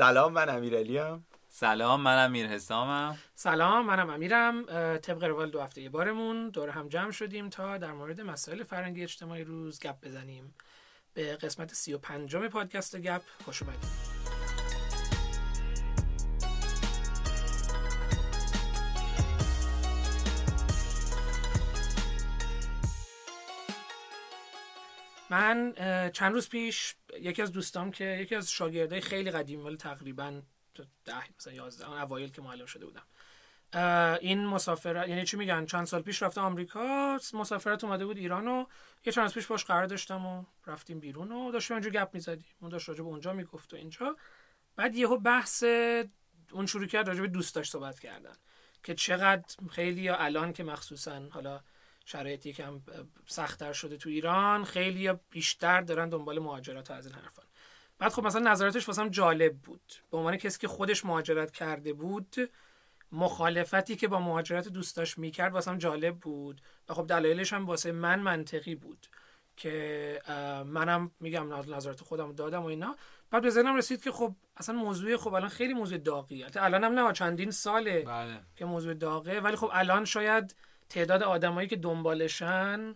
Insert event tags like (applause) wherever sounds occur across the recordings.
سلام من امیرعلی سلام منم امیر حسامم سلام منم امیرم. طبق روال دو هفته بارمون دور هم جمع شدیم تا در مورد مسائل فرنگی اجتماعی روز گپ بزنیم. به قسمت سی و پنجم پادکست گپ خوش اومدید. من چند روز پیش یکی از دوستام که یکی از شاگردای خیلی قدیمی ولی تقریبا ده مثلا 11 اون اوایل که معلم شده بودم. این مسافرت یعنی چی میگن؟ چند سال پیش رفتم آمریکا مسافرت اومده بود ایران و یه چند روز پیش باش قرار داشتم و رفتیم بیرون و داشتیم اونجا گپ می‌زدیم. اون داشت راجع اونجا می‌گفت و اینجا. بعد یهو بحث اون شروع کرد راجع به دوست داشت صحبت کردن. که چقدر خیلی یا الان که مخصوصا حالا شرایطی کم سختتر شده تو ایران خیلی بیشتر دارن دنبال مهاجرت از این حرفان بعد خب مثلا نظراتش واسم جالب بود. به عنوان کسی که خودش مهاجرت کرده بود مخالفتی که با مهاجرت دوست داشت می‌کرد واسم جالب بود. و خب دلایلش هم واسه من منطقی بود که منم میگم نظرات خودم دادم و اینا. بعد به ذهنم رسید که خب اصلا موضوع خب الان خیلی موضوع داغیه. الان هم نه چندین ساله بله. که موضوع داغه. ولی خب الان شاید تعداد آدمایی که دنبالشن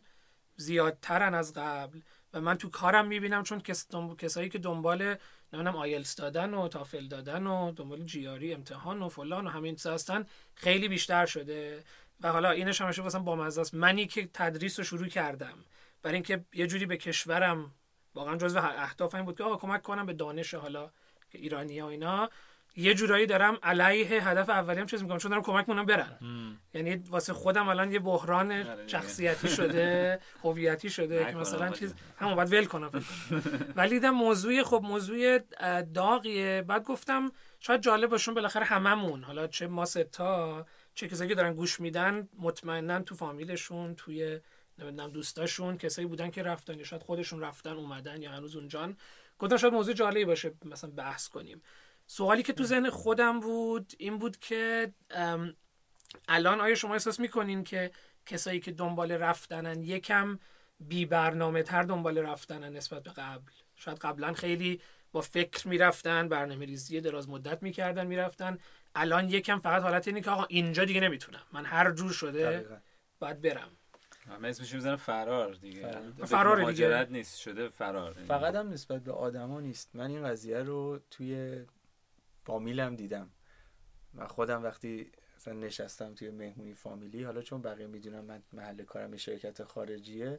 زیادترن از قبل. و من تو کارم می‌بینم چون کس کسایی که دنبال نمی‌دونم آیلتس دادن و تافل دادن و دنبال جیاری امتحان و فلان و همین هستن خیلی بیشتر شده. و حالا اینش همشه با است. منی که تدریس رو شروع کردم برای اینکه یه جوری به کشورم واقعا جزو اهداف این بود که آقا کمک کنم به دانش حالا ایرانی ها اینا. یه جورایی دارم علیه هدف اولی هم چیز می‌کنم چون دارم کمک کنم برن یعنی واسه خودم الان یه بحران آره شخصیتی شده هویتی شده که مثلا چیز همون باید ول کنم ولی دیدم موضوع خب موضوع داغیه. بعد گفتم شاید جالب باشون بالاخره هممون حالا چه ما ستا چه کسایی که دارن گوش میدن مطمئنا تو فامیلشون توی نمی‌دونم دوستاشون کسایی بودن که رفتن یا شاید خودشون رفتن اومدن یا هنوز اونجان. گفتم شاید موضوع جالبی باشه مثلا بحث کنیم. سوالی که تو ذهن خودم بود این بود که الان آیا شما احساس می‌کنین که کسایی که دنبال رفتنن یکم بی برنامه تر دنبال رفتنن نسبت به قبل؟ شاید قبلا خیلی با فکر می‌رفتن برنامه ریزی دراز مدت می‌کردن می‌رفتن. الان یکم فقط حالت اینه که آقا اینجا دیگه نمی‌تونم. من هر جور شده باید برم. همه اسمش می‌زنم فرار دیگه. فرار. دیگه. نیست شده فرار. فقط هم نسبت به آدما نیست. من این قضیه رو توی فامیلم دیدم. و خودم وقتی مثلا نشستم توی مهمونی فامیلی حالا چون بقیه می‌دونم من محل کارم شرکت خارجیه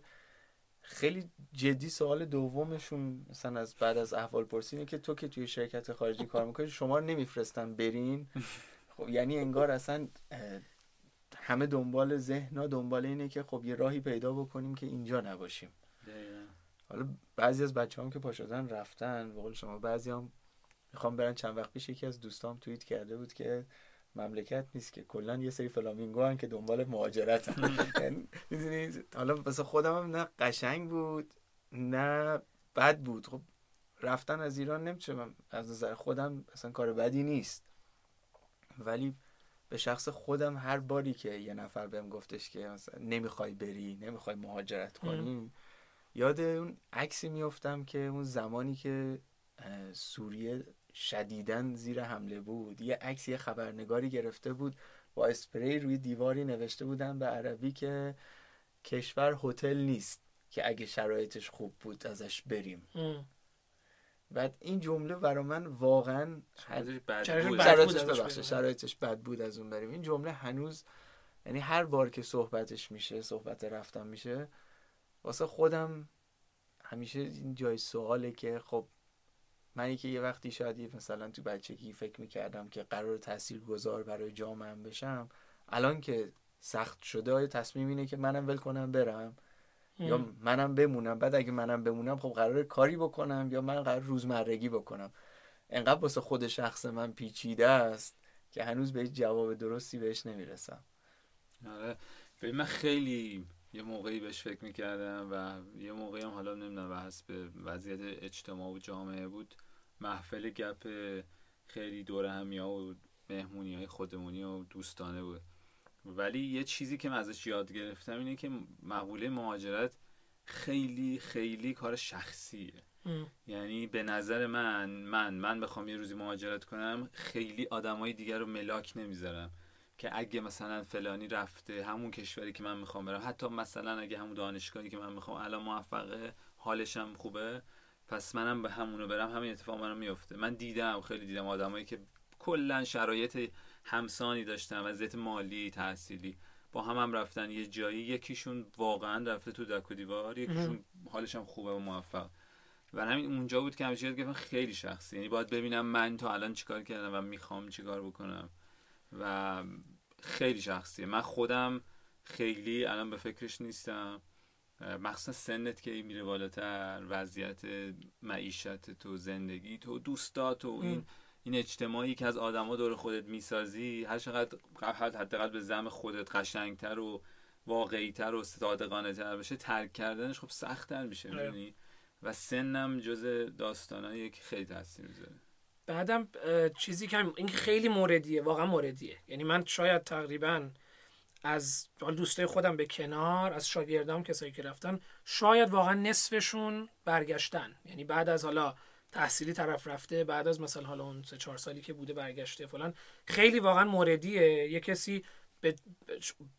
خیلی جدی سوال دومشون مثلا از بعد از احوال پرسی که تو که توی شرکت خارجی کار می‌کنی شما نمیفرستن برین؟ خب یعنی انگار اصلا همه دنبال ذهنا دنبال اینه که خب یه راهی پیدا بکنیم که اینجا نباشیم. حالا بعضی از بچه هم که پاشدن رفتن بقول شما بعضی هم می‌خوام برن چند وقت پیش یکی از دوستام توییت کرده بود که مملکت نیست که کلا یه سری فلامینگو هن که دنبال مهاجرت (laughs) یعنی می‌دونی حالا واسه خودم هم نه قشنگ بود نه بد بود. خب رفتن از ایران نمی‌تونم از نظر خودم اصلا کار بدی نیست. ولی به شخص خودم هر باری که یه نفر بهم گفتش که مثلا نمی‌خوای بری نمی‌خوای مهاجرت کنی یاد اون عکسی میفتم که اون زمانی که سوریه شدیدن زیر حمله بود. یه عکس یه خبرنگاری گرفته بود با اسپری روی دیواری نوشته بودن به عربی که کشور هتل نیست که اگه شرایطش خوب بود ازش بریم. بعد این جمله برا من واقعا شرایطش ببخشه شرایطش بد بود از اون بریم. این جمله هنوز یعنی هر بار که صحبتش میشه صحبت رفتم میشه واسه خودم همیشه این جای سواله که خب منی که یه وقتی شاید مثلا تو بچگی فکر می‌کردم که قرار تاثیر گذار برای جامعه بشم الان که سخت شده آیا تصمیم اینه که منم ول کنم برم. یا منم بمونم. بعد اگه منم بمونم خب قرار کاری بکنم یا من قرار روزمرگی بکنم. انقدر واسه خود شخص من پیچیده است که هنوز به جواب درستی بهش نمی‌رسم. آره. من خیلی یه موقعی بهش فکر می‌کردم و یه موقعی هم حالا نمی‌دونم به وضعیت اجتماع و جامعه بود. محفل گپ خیلی دور همیا و مهمونی های خودمونی و دوستانه بود. ولی یه چیزی که من ازش یاد گرفتم اینه که مقوله مهاجرت خیلی خیلی کار شخصیه. یعنی به نظر من من من بخوام یه روزی مهاجرت کنم خیلی آدمای دیگر رو ملاک نمی‌ذارم که اگه مثلا فلانی رفته همون کشوری که من می‌خوام برم حتی مثلا اگه همون دانشگاهی که من می‌خوام الان موفقه حالشم خوبه پس منم به همونو برم همین اتفاق منم میفته من دیدم خیلی دیدم آدمایی که کلا شرایط همسانی داشتن وضعیت مالی تحصیلی. با هم هم رفتن یه جایی یکیشون واقعا رفته تو دک و دیوار یکیشون حالش هم خوبه و موفق. و همین اونجا بود که همیشه گفتم خیلی شخصی. یعنی باید ببینم من تا الان چیکار کردم و می‌خوام چیکار بکنم. و خیلی شخصیه. من خودم خیلی الان به فکرش نیستم. مخصوصا سنت که میره بالاتر وضعیت معیشت تو زندگی تو دوستات و این این اجتماعی که از آدما دور خودت می‌سازی هر چقدر حداقل به زم خودت قشنگتر و واقعیتر و صادقانه تر بشه ترک کردنش خب سختتر میشه. می‌دونی؟ و سنم جز داستانایی که خیلی تاثیر می‌ذاره. بعدم چیزی که این خیلی موردیه واقعا موردیه. یعنی من شاید تقریبا از دوستای خودم به کنار از شاگردام کسایی که رفتن شاید واقعا نصفشون برگشتن. یعنی بعد از حالا تحصیلی طرف رفته بعد از مثلا حالا اون سه چهار سالی که بوده برگشته فلان خیلی واقعا موردیه. یه کسی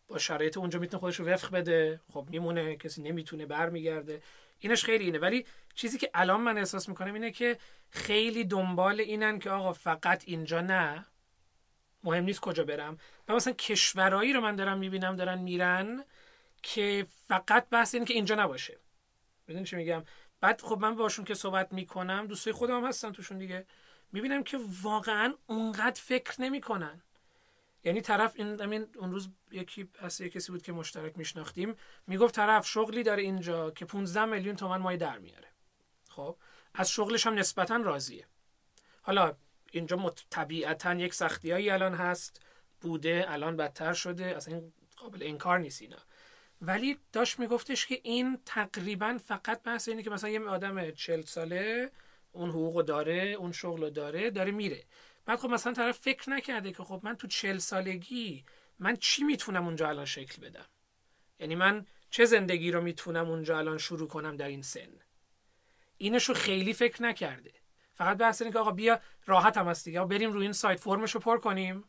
با شرایط اونجا می‌تونه خودش رو وفق بده. خب میمونه کسی نمی‌تونه برمیگرده. اینش خیلی اینه. ولی چیزی که الان من احساس می‌کنم اینه که خیلی دنبال اینن که آقا فقط اینجا نه. مهم نیست کجا برم. و مثلا کشورهایی رو من دارم می‌بینم دارن میرن که فقط بحث اینه که اینجا نباشه. بدون چی میگم؟ بعد خب من باشون که صحبت می‌کنم دوستای خودم هستن توشون دیگه. می‌بینم که واقعا اونقدر فکر نمی‌کنن. یعنی طرف این همین اون روز یکی از کسی بود که مشترک میشناختیم می‌گفت طرف شغلی داره اینجا که 15 میلیون تومن مای در میاره. خب؟ از شغلش هم نسبتا راضیه. حالا اینجا مت... طبیعتا یک سختیایی الان هست. بوده الان بدتر شده. اصلا این قابل انکار نیست اینا. ولی داشت میگفتش که این تقریبا فقط بحث اینه که مثلا یه آدم 40 ساله اون حقوق داره اون شغل داره داره میره. بعد خب مثلا طرف فکر نکرده که خب من تو 40 سالگی من چی می‌تونم اونجا الان شکل بدم؟ یعنی من چه زندگی رو می‌تونم اونجا الان شروع کنم در این سن؟ اینشو خیلی فکر نکرده. فقط بحث اینه که آقا بیا راحت هم هست دیگه. بریم روی این سایت فرمش رو پر کنیم.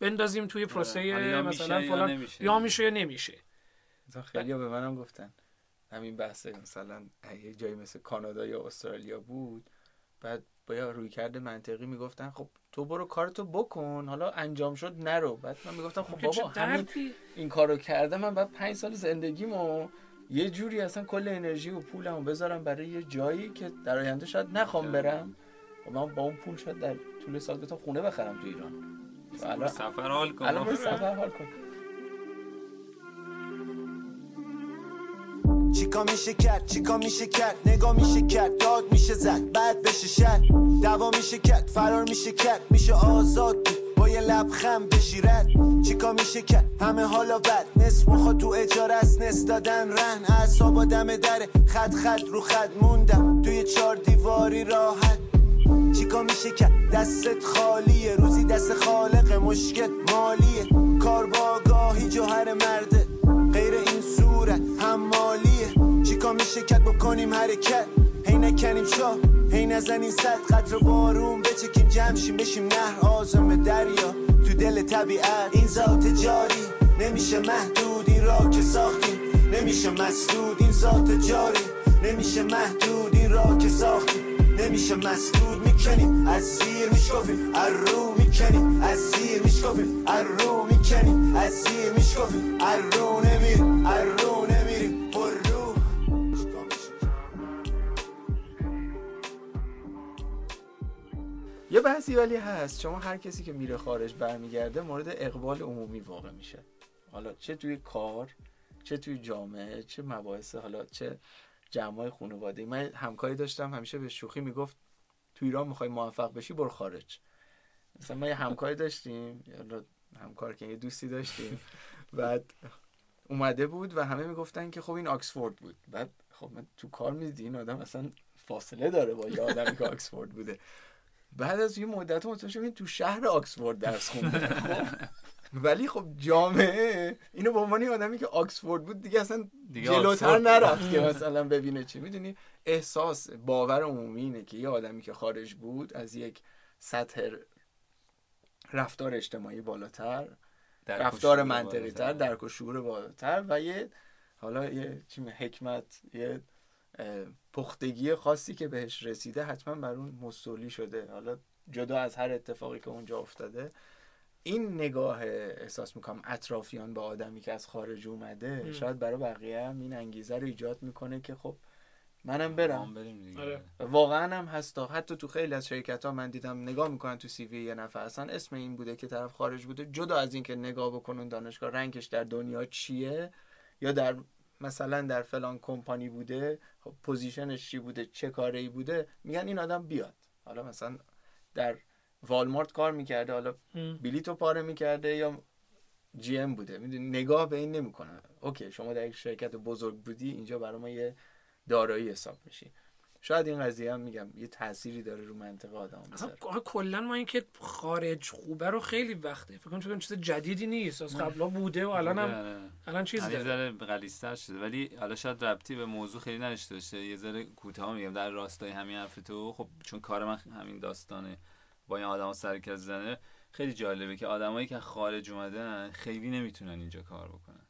بندازیم توی آره، پروسه مثلا فلان. یا میشه یا نمیشه. خیلی به منم گفتن. همین بحث مثلا یه جایی مثل کانادا یا استرالیا بود. بعد با روی کرده منطقی می‌گفتن خب تو برو کارتو بکن. حالا انجام شد نرو. بعد من می‌گفتم خب بابا همین این کارو کرده من بعد پنج سال زندگیمو یه جوری اصلا کل انرژی و پولمو بذارم برای یه جایی که در آینده شاید نخوام برم. و من با اون پول شاید در طول سال بتونم خونه بخرم تو ایران. الان سفر حال کن. الان سفر حال کن. چیکا میشه کرد؟ چیکا میشه کرد؟ نگاه میشه کرد داد میشه زد بعد بشه شد. دوا میشه کرد فرار میشه کرد میشه آزاد با یه لبخم بشیرد. چیکا میشه کرد همه حالا بد؟ نصف مخوا تو اجاره است نصف دادن رهن اعصابا دم دره. خط خط رو خط موندم. توی چهار دیواری راحت. چیکا میشه کرد دستت خالیه. روزی دست خالق مشکل مالیه. کار با گاهی جوهر مرده. غیر این صورت حمالیه. چیکا میشه کرد بکنیم حرکت؟ هی نکنیم شاه. هی نزنیم صد قطر بارون بچکیم جمشیم بشیم نهر آزم دریا. تو دل طبیعت این ذات جاری نمیشه محدود این را که ساختیم. نمیشه مسدود این ذات جاری نمیشه محدود این را که ساختیم. نمیشه مسدود می‌کنیم از زیر میشکافیم. رو می‌کنیم از زیر میشکافیم. رو می‌کنیم از زیر میشکافیم. رو نمیریم رو یه بحثی ولی هست. شما هر کسی که میره خارج برمیگرده مورد اقبال عمومی واقع میشه. حالا چه توی کار چه توی جامعه چه مباحث حالا چه جمعای خانواده. من همکاری داشتم همیشه به شوخی می‌گفت تو ایران می‌خوای موفق بشی برو خارج. مثلا ما یه همکاری داشتیم همکار که یه دوستی داشتیم. بعد اومده بود و همه می‌گفتن که خب این آکسفورد بود. بعد خب من تو کار میدی این آدم اصلا فاصله داره با یه آدمی که آکسفورد بوده. بعد از یه مدت متوجه این تو شهر آکسفورد درس خونده (laughs) خب ولی خب جامعه اینو به عنوان آدمی که آکسفورد بود دیگه اصلا دیگه جلوتر. نرفت که مثلا ببینه چی می‌دونی احساس باور عمومی اینه که یه آدمی که خارج بود از یک سطح رفتار اجتماعی بالاتر رفتار منطقی تر بالاتر. درک و شعور بالاتر و یه حالا یه چی حکمت یه پختگی خاصی که بهش رسیده حتما بر اون مستولی شده حالا جدا از هر اتفاقی که اونجا افتاده این نگاه احساس می‌کنم اطرافیان به آدمی که از خارج اومده م. شاید برای بقیه هم این انگیزه رو ایجاد می‌کنه که خب منم برم هم بریم دیگه. آره. واقعا هم هستا حتی تو خیلی از شرکت ها من دیدم نگاه می‌کنن تو سی وی یه نفر اصلا اسم این بوده که طرف خارج بوده جدا از اینکه نگاه بکنن دانشگاه رنگش در دنیا چیه یا در مثلا در فلان کمپانی بوده خب position ش چی بوده چه کاره ای بوده میگن این آدم بیاد. حالا مثلا در والمارت کار می‌کرده حالا م. بلیتو پاره می‌کرده یا GM بوده. می‌دونی نگاه به این نمی‌کنه. OK شما در یک شرکت بزرگ بودی اینجا برای ما یه دارایی حساب میشی. شاید این قضیه هم میگم یه تأثیری داره رو منطقه آدم اصلا کلا ما اینکه خارج خوبه رو خیلی وقته. فکر کنم فکر کنم چیز جدیدی نیست. از قبلا بوده و الان هم آره. الان چیز داره. ذره غلیظ‌تر شده. ولی حالا شاید ربطی به موضوع خیلی نداشته باشه. یه ذره کوتاه میگم. در راستای همین حرف تو خب چون کار من همین داستانه با این آدما سر کله زنه خیلی جالبه که آدمایی که خارج اومدن خیلی نمی‌تونن اینجا کار بکنن.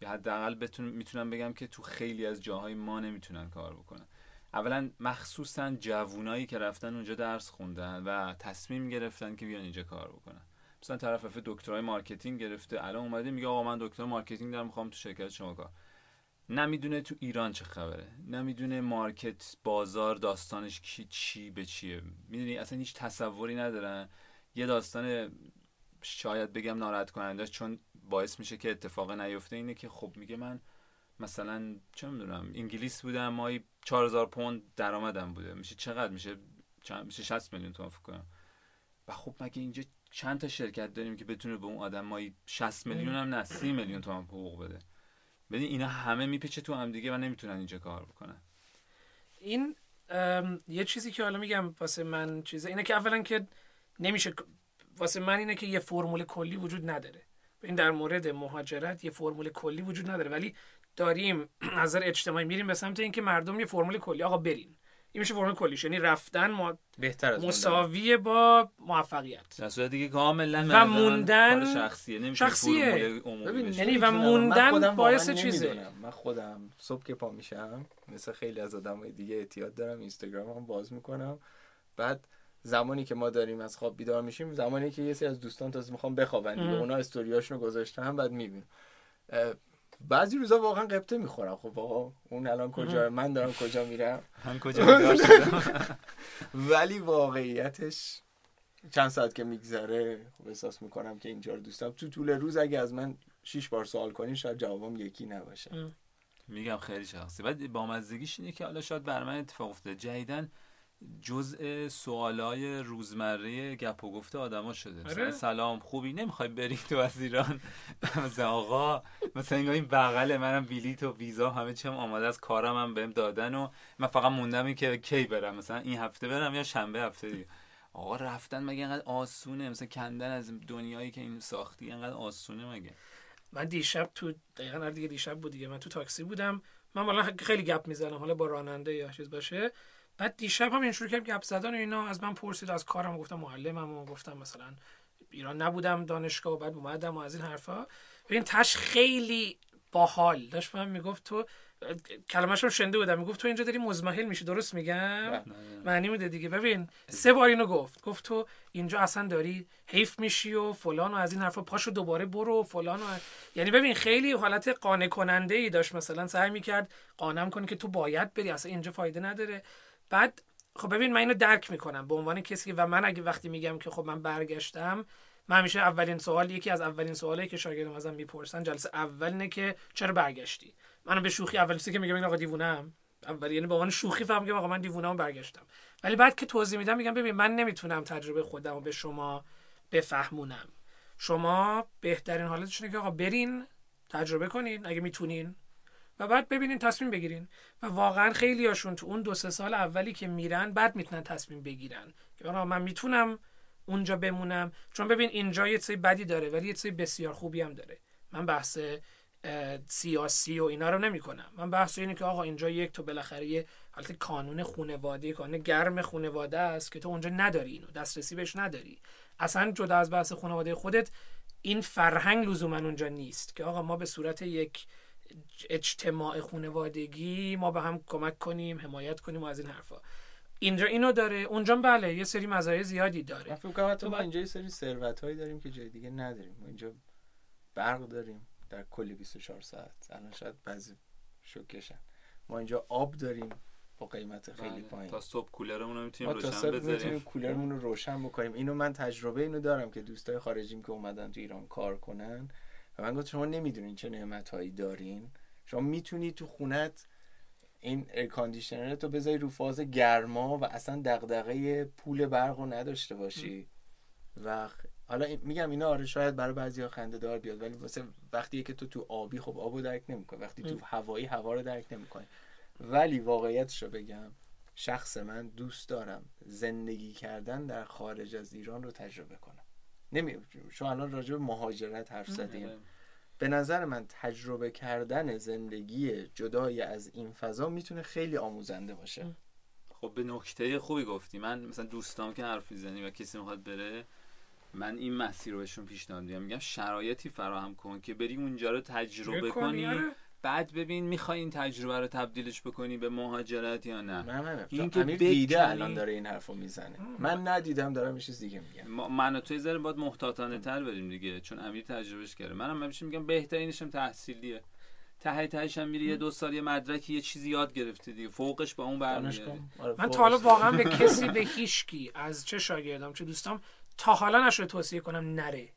یا حداقل بتون می‌تونم بگم که تو خیلی از جاهای ما نمی‌تونن کار بکنن. اولا مخصوصا جوونایی که رفتن اونجا درس خوندن و تصمیم گرفتن که بیان اینجا کار بکنن. مثلا طرف رفته دکترای marketing گرفته الان اومده میگه آقا من دکتر marketing دارم می‌خوام تو شرکت شما کار نمی‌دونه تو ایران چه خبره. نمی‌دونه market بازار داستانش کی چی به چیه. می‌دونی اصلا هیچ تصوری ندارن. یه داستان شاید بگم ناراحت کننده چون باعث میشه که اتفاق نیفته اینه که خب میگه من مثلا چه می‌دونم انگلیس بودم ماهی 4000 پوند درآمدم بوده. میشه چقدر؟ میشه چند میشه 60 میلیون تومان فکر کنم. و خب مگه اینجا چند تا شرکت داریم که بتونه به اون آدم مایی 60 میلیون هم نه 30 میلیون تومان حقوق بده؟ ببین اینا همه میپیچه تو هم دیگه و نمی‌تونن اینجا کار بکنن. این یه چیزی که حالا میگم واسه من چیزه اینه که اولا که نمیشه واسه من اینه که یه فرمول کلی وجود نداره. این در مورد مهاجرت یه فرمول کلی وجود نداره. ولی داریم (clears throat) از نظر اجتماعی میریم به سمت اینکه مردم یه فرمول کلی آقا برین این میشه فرمول کلیش یعنی رفتن ما بهتر از مساوی با موفقیت در صورت دیگه کاملا و موندن شخصیه نمیشه شخصیه. فرمول ببین. یعنی و موندن باعث چیزه. من خودم صبح که پا میشم مثل خیلی از آدمای دیگه اعتیاد دارم اینستاگرام هم باز می‌کنم بعد زمانی که ما داریم از خواب بیدار میشیم زمانی که یه سری از دوستان تازه می‌خوام بخوابن دیگه. اونا استوریاشونو گذاشتن بعد می‌بینم بعضی روزا واقعا قبطه می‌خورم. خب آقا اون الان کجا؟ من دارم کجا میرم؟ من کجا (laughs) ولی واقعیتش چند ساعت که میگذره خب احساس می‌کنم که اینجا رو دوست دارم. تو طول روز اگه از من شیش بار سوال کنی شاید جوابم یکی نباشه. میگم خیلی شخصی. بعد با مزدگیش اینه که حالا شاید بر من اتفاق افتاده. جدیدن جزء سوالای روزمره گپ و گفته آدما شده. آره. سلام خوبی؟ نمی‌خوای بری تو از ایران. مثلا آقا مثلا انگار این بغل منم بلیت و ویزا همه چیم آماده از کارم هم بهم دادن و من فقط موندم این که کی برم. مثلا این هفته برم یا شنبه هفته دیگه. آقا رفتن مگه اینقدر آسونه؟ مثلا کندن از دنیایی که این ساختی اینقدر آسونه مگه؟ من دیشب تو دقیقا هر دیگه دیشب بود دیگه. من تو تاکسی بودم. من والا خیلی گپ می‌زنم. حالا با راننده یا چیز باشه. بعد دیشب هم این شروع کردم گپ زدن و اینا. از من پرسید از کارم گفتم معلمم و گفتم مثلا ایران نبودم دانشگاه و بعد اومدم و از این حرفا. ببین تش خیلی باحال. داشت من می‌گفت تو کلمه‌ش رو شنده بودم. می‌گفت تو اینجا داری مزمحل میشی درست میگم؟ معنی میده دیگه. ببین سه بار اینو گفت. گفت تو اینجا اصلا داری حیف میشی و فلان و از این حرفا پاشو دوباره برو و فلان و یعنی ببین خیلی حالت قانع کننده ای داشت. مثلا سعی می‌کرد قانم کنه که تو باید بری اصلا اینجا فایده نداره. بعد خب ببین من اینو درک می‌کنم. به عنوان کسی که و من اگه وقتی میگم که خب من برگشتم من همیشه اولین سوال یکی از اولین سوالایی که شاگردم ازم می‌پرسن جلسه اول اینه که چرا برگشتی؟ منو به شوخی اول که میگم این آقا دیوونم. اول یعنی به عنوان شوخی فهم میگم آقا من دیوونم برگشتم. ولی بعد که توضیح میدم میگم ببین من نمی‌تونم تجربه خودم رو به شما بفهمونم. شما بهترین حالتش اینه که آقا برین تجربه کنین. اگه می‌تونین بعد ببینین تصمیم بگیرین. و واقعا خیلی هاشون تو اون دو سه سال اولی که میرن بعد می‌تونن تصمیم بگیرن. که من می‌تونم اونجا بمونم. چون ببین اینجا یه چیز بدی داره ولی یه چیز بسیار خوبی هم داره. من بحث سیاسی و اینا رو نمی کنم من بحث اینه که آقا اینجا یک تو بالاخره یه حالت کانون خانواده کانون گرم خانواده است که تو اونجا نداری اینو دسترسی بهش نداری. اصلا جدا از بحث خانواده خودت این فرهنگ لزوما اونجا نیست که آقا ما به صورت یک اجتماع خانوادگی ما به هم کمک کنیم حمایت کنیم و از این حرفا. اینجا اینو داره. اونجا بله یه سری مزایای زیادی داره. من فکر کنم ما اینجا یه سری ثروت هایی داریم که جای دیگه نداریم. ما اینجا برق داریم در کل 24 ساعت. الان شاید بعضی شوکشن. ما اینجا آب داریم با قیمت خیلی بله. پایین. تا صبح کولرمون رو می‌تونیم روشن بذاریم. کولرمون رو روشن بکنیم. اینو من تجربه اینو دارم که دوستای خارجیم که اومدن تو ایران کار کنن و من گفتم شما نمی‌دونین چه نعمتهایی دارین. شما می‌تونی تو خونت این ایر تو بذاری رو فاز گرما و اصلا دغدغه پول برق رو نداشته باشی. و حالا میگم اینا آره شاید برای بعضیا خنده دار بیاد ولی واسه وقتی که تو تو آبی خب آبو درک نمی‌کنه وقتی تو هوایی هوا رو درک نمی‌کنه ولی واقعیتش رو بگم شخص من دوست دارم زندگی کردن در خارج از ایران رو تجربه کنم. نمی شما الان راجع به مهاجرت حرف زدیم آره. به نظر من تجربه کردن زندگی جدای از این فضا می‌تونه خیلی آموزنده باشه. خب به نکته خوبی گفتی. من مثلا دوستام که حرف می‌زنی و کسی می‌خواد بره من این مسیر رو بهشون پیشنهاد میدم. میگم شرایطی فراهم کن که بری اونجا رو تجربه کنی. آره. بعد ببین می‌خوای این تجربه رو تبدیلش بکنی به مهاجرت یا نه؟ نه نه این که دیده الان داره این حرفو می‌زنه. من ندیدم دارم چیز دیگه میگم. من و تو ذره باید محتاطانه تر بریم دیگه چون امیر تجربهش کرده. منم همیشه میگم بهترینشم تحصیلیه. ته تهش هم میری یه دو سال یه مدرکی یه چیزی یاد گرفتی دیگه. فوقش با اون برمیگردی. آره، من تا حالا واقعا به کسی به هیچکی از چه شاگردام چه دوستام تا حالا نشده توصیه کنم نره.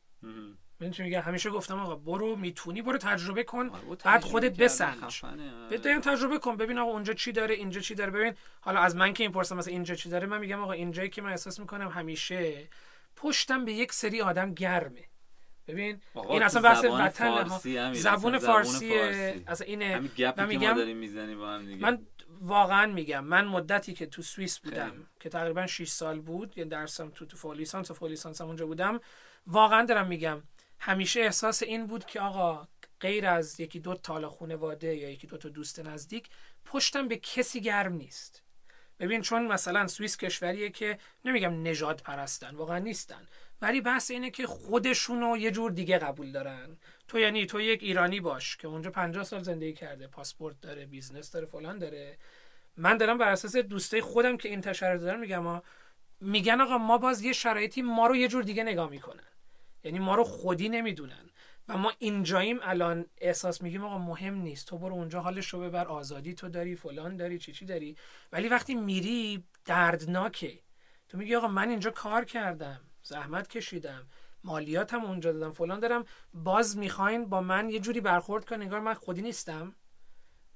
من چی میگه همیشه گفتم آقا برو می‌تونی برو تجربه کن آره، بعد خودت بسنج. ببین تجربه کن ببین آقا اونجا چی داره اینجا چی داره. ببین حالا از من که این پرسم مثلا اینجا چی داره من میگم آقا اینجایی که من احساس می‌کنم همیشه پشتم به یک سری آدم گرمه. ببین این اصلا بحث وطن زبون فارسی اصلا اینه. من میگم با هم دیگه. من واقعا میگم من مدتی که تو سوئیس بودم که تقریبا 6 سال بود یه درسم تو تو فوق لیسانس و فوق لیسانس اونجا بودم واقعا دارم میگم همیشه احساس این بود که آقا غیر از یکی دو تال خانواده یا یکی دو تا دوست نزدیک پشتم به کسی گرم نیست. ببین چون مثلا سوئیس کشوریه که نمیگم نژاد پرستن واقعا نیستن ولی بحث اینه که خودشون رو یه جور دیگه قبول دارن. تو یعنی تو یک ایرانی باش که اونجا 50 سال زندگی کرده پاسپورت داره business داره فلان داره. من دارم بر اساس دوستای خودم که این شرایط رو دارن میگم میگن آقا ما باز یه شرایطی ما رو یه جور دیگه نگاه می‌کنن. یعنی ما رو خودی نمی‌دونن. و ما اینجاییم الان احساس میگیم آقا مهم نیست. تو برو اونجا حالش رو ببر. آزادی تو داری فلان داری چی چی داری. ولی وقتی میری دردناکه. تو میگی آقا من اینجا کار کردم. زحمت کشیدم. مالیاتم اونجا دادم. فلان دارم. باز می‌خواین با من یه جوری برخورد کن انگار من خودی نیستم.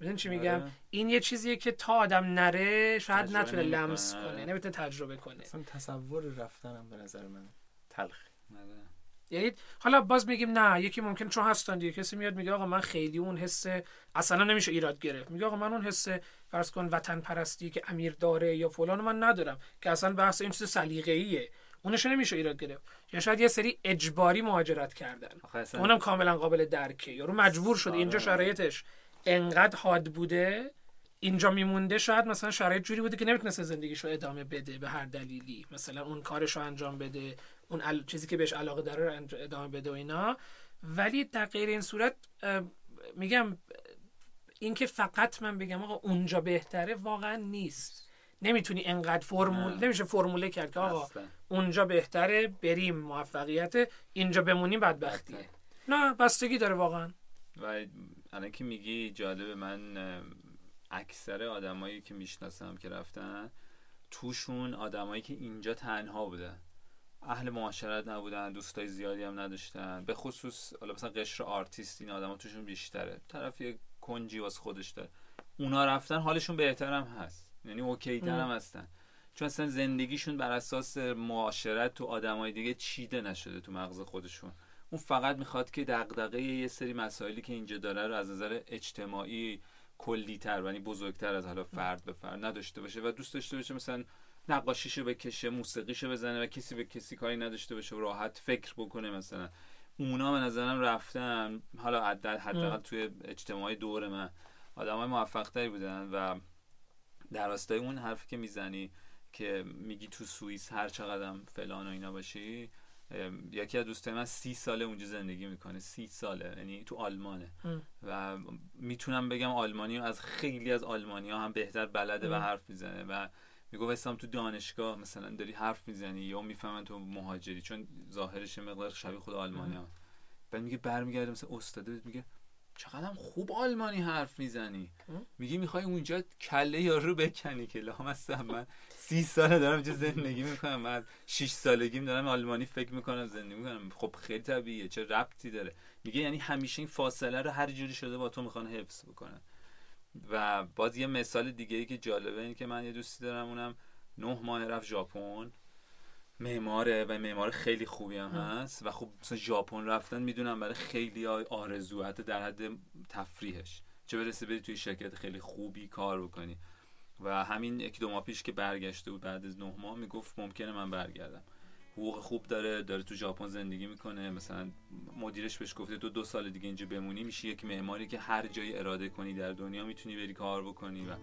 می‌دونی چی میگم؟ آره. این یه چیزیه که تا آدم نره شاید نتونه لمس کنه نمی‌تونه تجربه کنه. اصلا تصور رفتنم به نظر من تلخ آره. یعنی حالا باز میگیم نه یکی ممکن چون هستن دیگه. کسی میاد میگه آقا من خیلی اون حس اصلا نمیشه ایراد گرفت. میگه آقا من اون حس فرض کن وطن پرستی که امیر داره یا فلان من ندارم که اصلا بحث این چیز سلیقه‌ایه. اونش نمیشه ایراد گرفت. یا شاید یه سری اجباری مهاجرت کردن. اونم کاملا قابل درکه. یارو مجبور شده اینجا آره. شرایطش انقدر حاد بوده اینجا میمونده شاید مثلا شرایط جوری بوده که نمی‌تونسته زندگیشو ادامه بده به هر دلیلی. مثلا اون کارش رو انجام بده. اون چیزی که بهش علاقه داره رو ادامه بده و اینا. ولی در غیر این صورت میگم اینکه فقط من بگم آقا اونجا بهتره واقعا نیست. نمی‌تونی انقدر فرمول نمیشه فرموله کرد که آقا اونجا بهتره بریم موفقیت اینجا بمونیم بدبختیه نه بستگی داره واقعا. و الان که میگی جالب من اکثر آدمایی که می‌شناسم که رفتن توشون آدمایی که اینجا تنها بودن. اهل معاشرت نبودن دوستای زیادی هم نداشتن. به خصوص حالا مثلا قشر آرتیست این آدما توشون بیشتره. طرف یه کنجی واس خودش داره. اونا رفتن حالشون بهتر هم هست. یعنی OK تر هم هستن. چون اصلا زندگیشون بر اساس معاشرت تو آدمای دیگه چیده نشده تو مغز خودشون. اون فقط می‌خواد که دغدغه یه سری مسائلی که اینجا داره رو از نظر اجتماعی کلی تر یعنی بزرگتر از حالا فرد به فرد نداشته باشه و دوست داشته باشه مثلا نقاشیشو بکشه موسیقیشو بزنه و کسی به کسی کاری نداشته باشه و راحت فکر بکنه مثلا. اونا به نظرم رفتن حالا حداقل توی اجتماعی دور من آدم های موفق تری بودن و در راستای اون حرفی که می‌زنی که میگی تو سوئیس هر چقدر فلان و اینا باشی یکی از دوستای من سی ساله اونجا زندگی می‌کنه سی ساله یعنی تو آلمانه. و می‌تونم بگم آلمانی از خیلی از آلمانی ها هم بهتر بلده و حرف می‌زنه و میگو وسام تو دانشگاه مثلا داری حرف می‌زنی یا می‌فهمن تو مهاجری چون ظاهرش مقدار شبیه خود آلمانی ها بعد میگه برمیگرده مثلا استاده میگه چقدر خوب آلمانی حرف می‌زنی. میگی می‌خوای اونجا کله یارو بکنی که لام من سی ساله دارم اینجا زندگی می‌کنم من 6 سالگیم دارم آلمانی فکر می‌کنم زندگی می‌کنم. خب خیلی طبیعیه چه ربطی داره؟ میگه یعنی همیشه این فاصله رو هر جوری شده با تو می‌خوان حفظ بکنن. و باز یه مثال دیگه ای که جالبه این که من یه دوستی دارم اونم نه ماه رفت ژاپن. معماره و معمار خیلی خوبی هم هست و خب مثلا ژاپن رفتن می‌دونم برای خیلی آرزو حتی در حد تفریحش. چه برسه بری توی شرکت خیلی خوبی کار بکنی. و همین یک دو ماه پیش که برگشته بود بعد از نه ماه می‌گفت ممکنه من برگردم. حقوق خوب داره داره تو ژاپن زندگی می‌کنه. مثلا مدیرش بهش گفته تو دو سال دیگه اینجا بمونی میشی یک معماری که هر جایی اراده کنی در دنیا می‌تونی بری کار بکنی و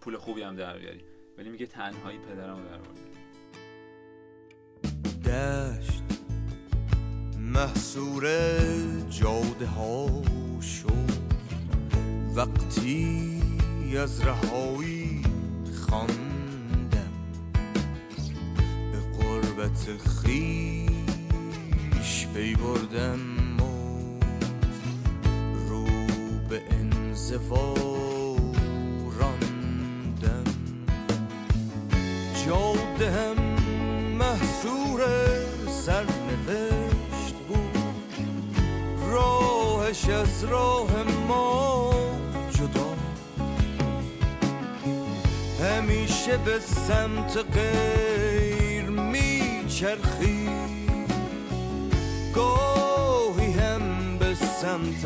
پول خوبی هم در بیاری. ولی میگه تنهایی پدرم در دشت محصور جاده ها شد. وقتی از رهایی خواندم قربت خیش پی بردم و رو به انزوا راندم. جاده هم محصور سرنوشت بود. راهش از راه ما جدا. همیشه به سمت غیر میچرخی گاهی هم به سمت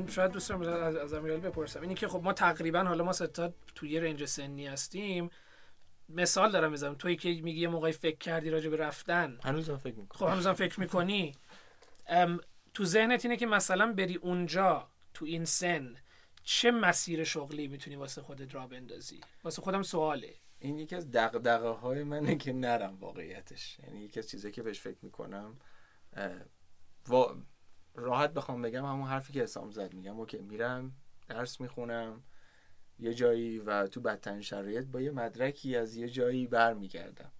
من شاید دوست دارم از, از امیرال بپرسم. اینی که خب ما تقریبا حالا ما ستا توی یه رنج سنی هستیم. مثال دارم می‌زنم توی که میگی یه موقعی فکر کردی راجع به رفتن. هنوزم فکر می‌کنی خب هنوزم فکر می‌کنی؟ تو ذهنت اینه که مثلا بری اونجا تو این سن چه مسیر شغلی می‌تونی واسه خودت را بندازی؟ واسه خودم سواله. این یکی از دغدغه های منه که نرم واقعیتش. یعنی یکی از چیزایی که بهش فکر می‌کنم و راحت بخوام بگم همون حرفی که حسام زد. میگم اوکی میرم درس می‌خونم یه جایی و تو بدترین شرایط با یه مدرکی از یه جایی برمیگردم.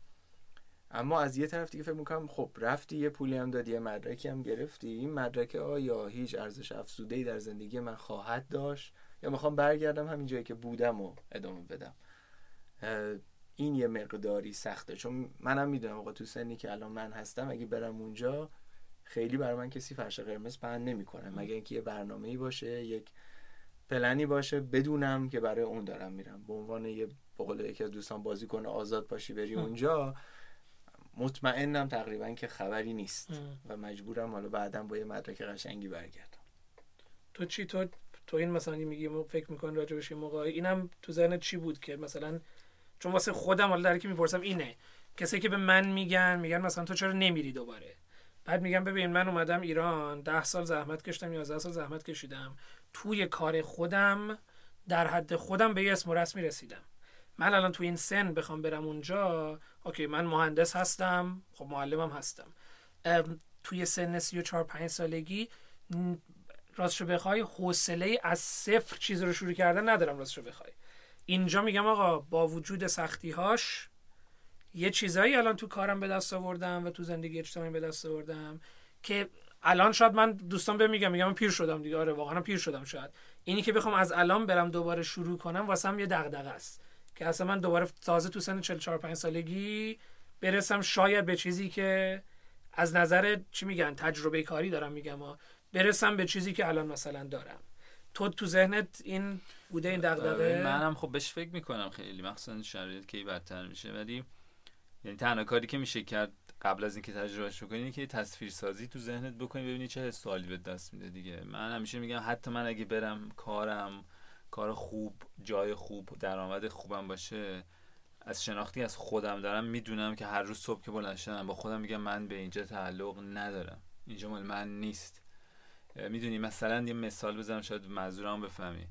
اما از یه طرف دیگه فکر می‌کنم خب رفتی یه پولی هم دادی یه مدرکی هم گرفتی. این مدرک آیا هیچ ارزش افزوده ای در زندگی من خواهد داشت؟ یا می‌خوام برگردم همین جایی که بودم و ادامه بدم؟ این یه مقداری سخته. چون منم می‌دونم آقا تو سنی که الان من هستم اگه برم اونجا خیلی برای من کسی فرش قرمز پهن نمی‌کنه. مگه اینکه یه برنامه‌ای باشه یک پلنی باشه بدونم که برای اون دارم میرم. به عنوان یه بقول یکی از دوستان بازی کنه آزاد باشی بری اونجا مطمئنم تقریبا که خبری نیست و مجبورم حالا بعدا با یه مدرک قشنگی برگردم. تو چی؟ تو تو این مثلا میگی فکر می‌کنی راجع بهش موقع اینم تو ذهنت چی بود که مثلا چون واسه خودم حالا که می‌پرسم اینه. کسی که به من میگن میگن مثلا تو چرا نمیری دوباره؟ بعد میگم ببین من اومدم ایران ده سال زحمت کشیدم 11 سال زحمت کشیدم. توی کار خودم در حد خودم به یه اسم و رسمی رسیدم. من الان توی این سن بخوام برم اونجا اوکی من مهندس هستم خب معلمم هستم. توی سن 34 5 سالگی راستشو بخوای حوصله از صفر چیز رو شروع کردن ندارم راستشو بخوای. اینجا میگم آقا با وجود سختی هاش یه چیزایی الان تو کارم به دست آوردم و تو زندگی اجتماعی به دست آوردم که الان شاید من دوستان به میگم میگم من پیر شدم دیگه. آره واقعا پیر شدم شاید. اینی که بخوام از الان برم دوباره شروع کنم واسم یه دغدغه است. که اصلا من دوباره تازه تو سن 44 5 سالگی برسم شاید به چیزی که از نظر چی میگن تجربه کاری دارم میگم برسم به چیزی که الان مثلا دارم. تو تو ذهنت این بوده این دغدغه؟ منم خب بهش فکر می‌کنم خیلی. مخصوصا شرایط کی بدتر میشه. ولی یعنی تنها کاری که میشه کرد قبل از اینکه تجربهش بکنی که تصویر سازی تو ذهنت بکنی ببینی چه حس حالی به دست میده دیگه. من همیشه میگم حتی من اگه برم کارم کار خوب جای خوب درآمد خوبم باشه از شناختی از خودم دارم می‌دونم که هر روز صبح که بلند شدم با خودم میگم من به اینجا تعلق ندارم. اینجا مال من نیست. می‌دونی مثلا یه مثال بزنم شاید منظورم بفهمی.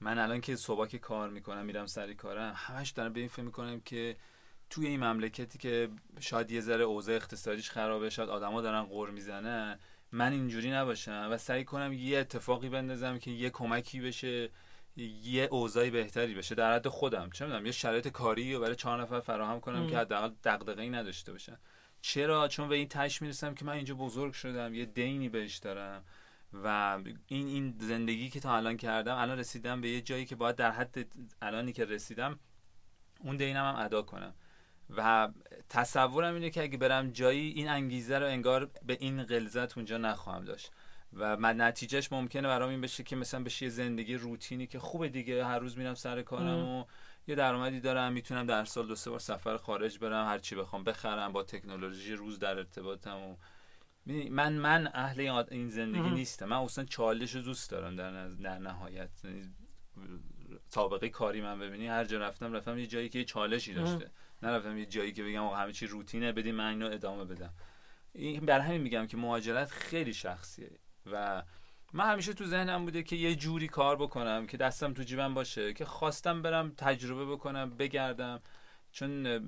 من الان که صبح که کار می‌کنم میرم سری کارم همش دارم به این فکر می‌کنم که توی این مملکتی که شاید یه ذره اوضاع اقتصادیش خرابه شاید آدما دارن قور می‌زنن من اینجوری نباشم و سعی کنم یه اتفاقی بندازم که یه کمکی بشه یه اوضاعی بهتری بشه در حد خودم. چه می‌دونم یه شرایط کاری رو برای چهار نفر فراهم کنم که حداقل دغدغه‌ای نداشته باشن. چرا؟ چون به این تش می‌رسم که من اینجا بزرگ شدم یه دینی بهش دارم و این این زندگی که تا الان کردم الان رسیدم به یه جایی که باید در حد الانی که رسیدم اون دینم هم ادا کنم. و تصورم اینه که اگه برم جایی این انگیزه رو انگار به این غلظت اونجا نخواهم داشت. و من نتیجهش ممکنه برام این بشه که مثلا بشه یه زندگی روتینی که خوبه دیگه. هر روز میرم سر کارم و یه درآمدی دارم می‌تونم در سال دو سه بار سفر خارج برم هر چی بخوام بخرم با تکنولوژی روز در ارتباطم و من من اهل این زندگی نیستم. من اصلا چالش رو دوست دارم در, در نهایت. یعنی سابقه کاری من ببینی هر جا رفتم رفتم یه جایی که یه چالشی داشته. نرفتم یه جایی که بگم همه چی روتینه بدیم من اینو ادامه بدم. این بر همین میگم که مهاجرت خیلی شخصیه و من همیشه تو ذهنم بوده که یه جوری کار بکنم که دستم تو جیبم باشه که خواستم برم تجربه بکنم بگردم. چون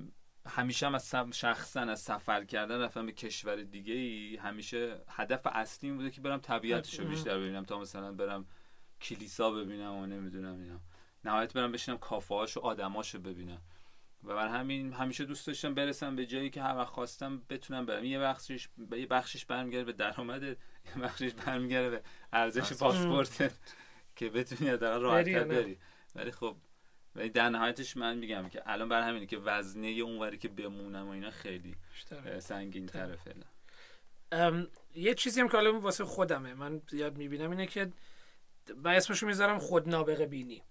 همیشه هم از شخصا از سفر کردن رفتم به کشور دیگه ای همیشه هدف اصلی بوده که برم طبیعتش رو بیشتر ببینم تا مثلا برم کلیسا ببینم و نمی‌دونم اینا. نهایت برم بشینم کافه هاشو آدماشو ببینم. و بر همین همیشه دوست داشتم برسم به جایی که هر وقت خواستم بتونم برم. یه بخشش یه بخشش برمیگرده به درآمد یه بخشش برمیگرده به ارزش پاسپورت که بتونی در راحت بری ولی خب ولی در نهایتش من میگم که الان بر همینه که وزنه اونوری که بمونم و اینا خیلی سنگین تره فعلا. یه چیزی هم که الان واسه خودمه من زیاد می‌بینم اینه که من اسمشو می‌ذارم خود نابغه بینی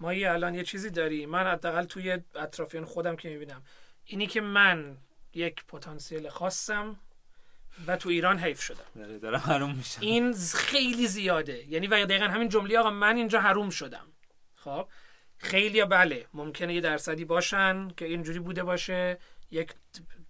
ما یه الان یه چیزی داریم من حداقل توی اطرافیان خودم که می‌بینم. اینی که من یک پتانسیل خاصم و تو ایران حیف شدم. دارم حروم میشم این خیلی زیاده. یعنی و دقیقا همین جمله آقا من اینجا حروم شدم. خب؟ خیلی بله ممکنه یه درصدی باشن که اینجوری بوده باشه یک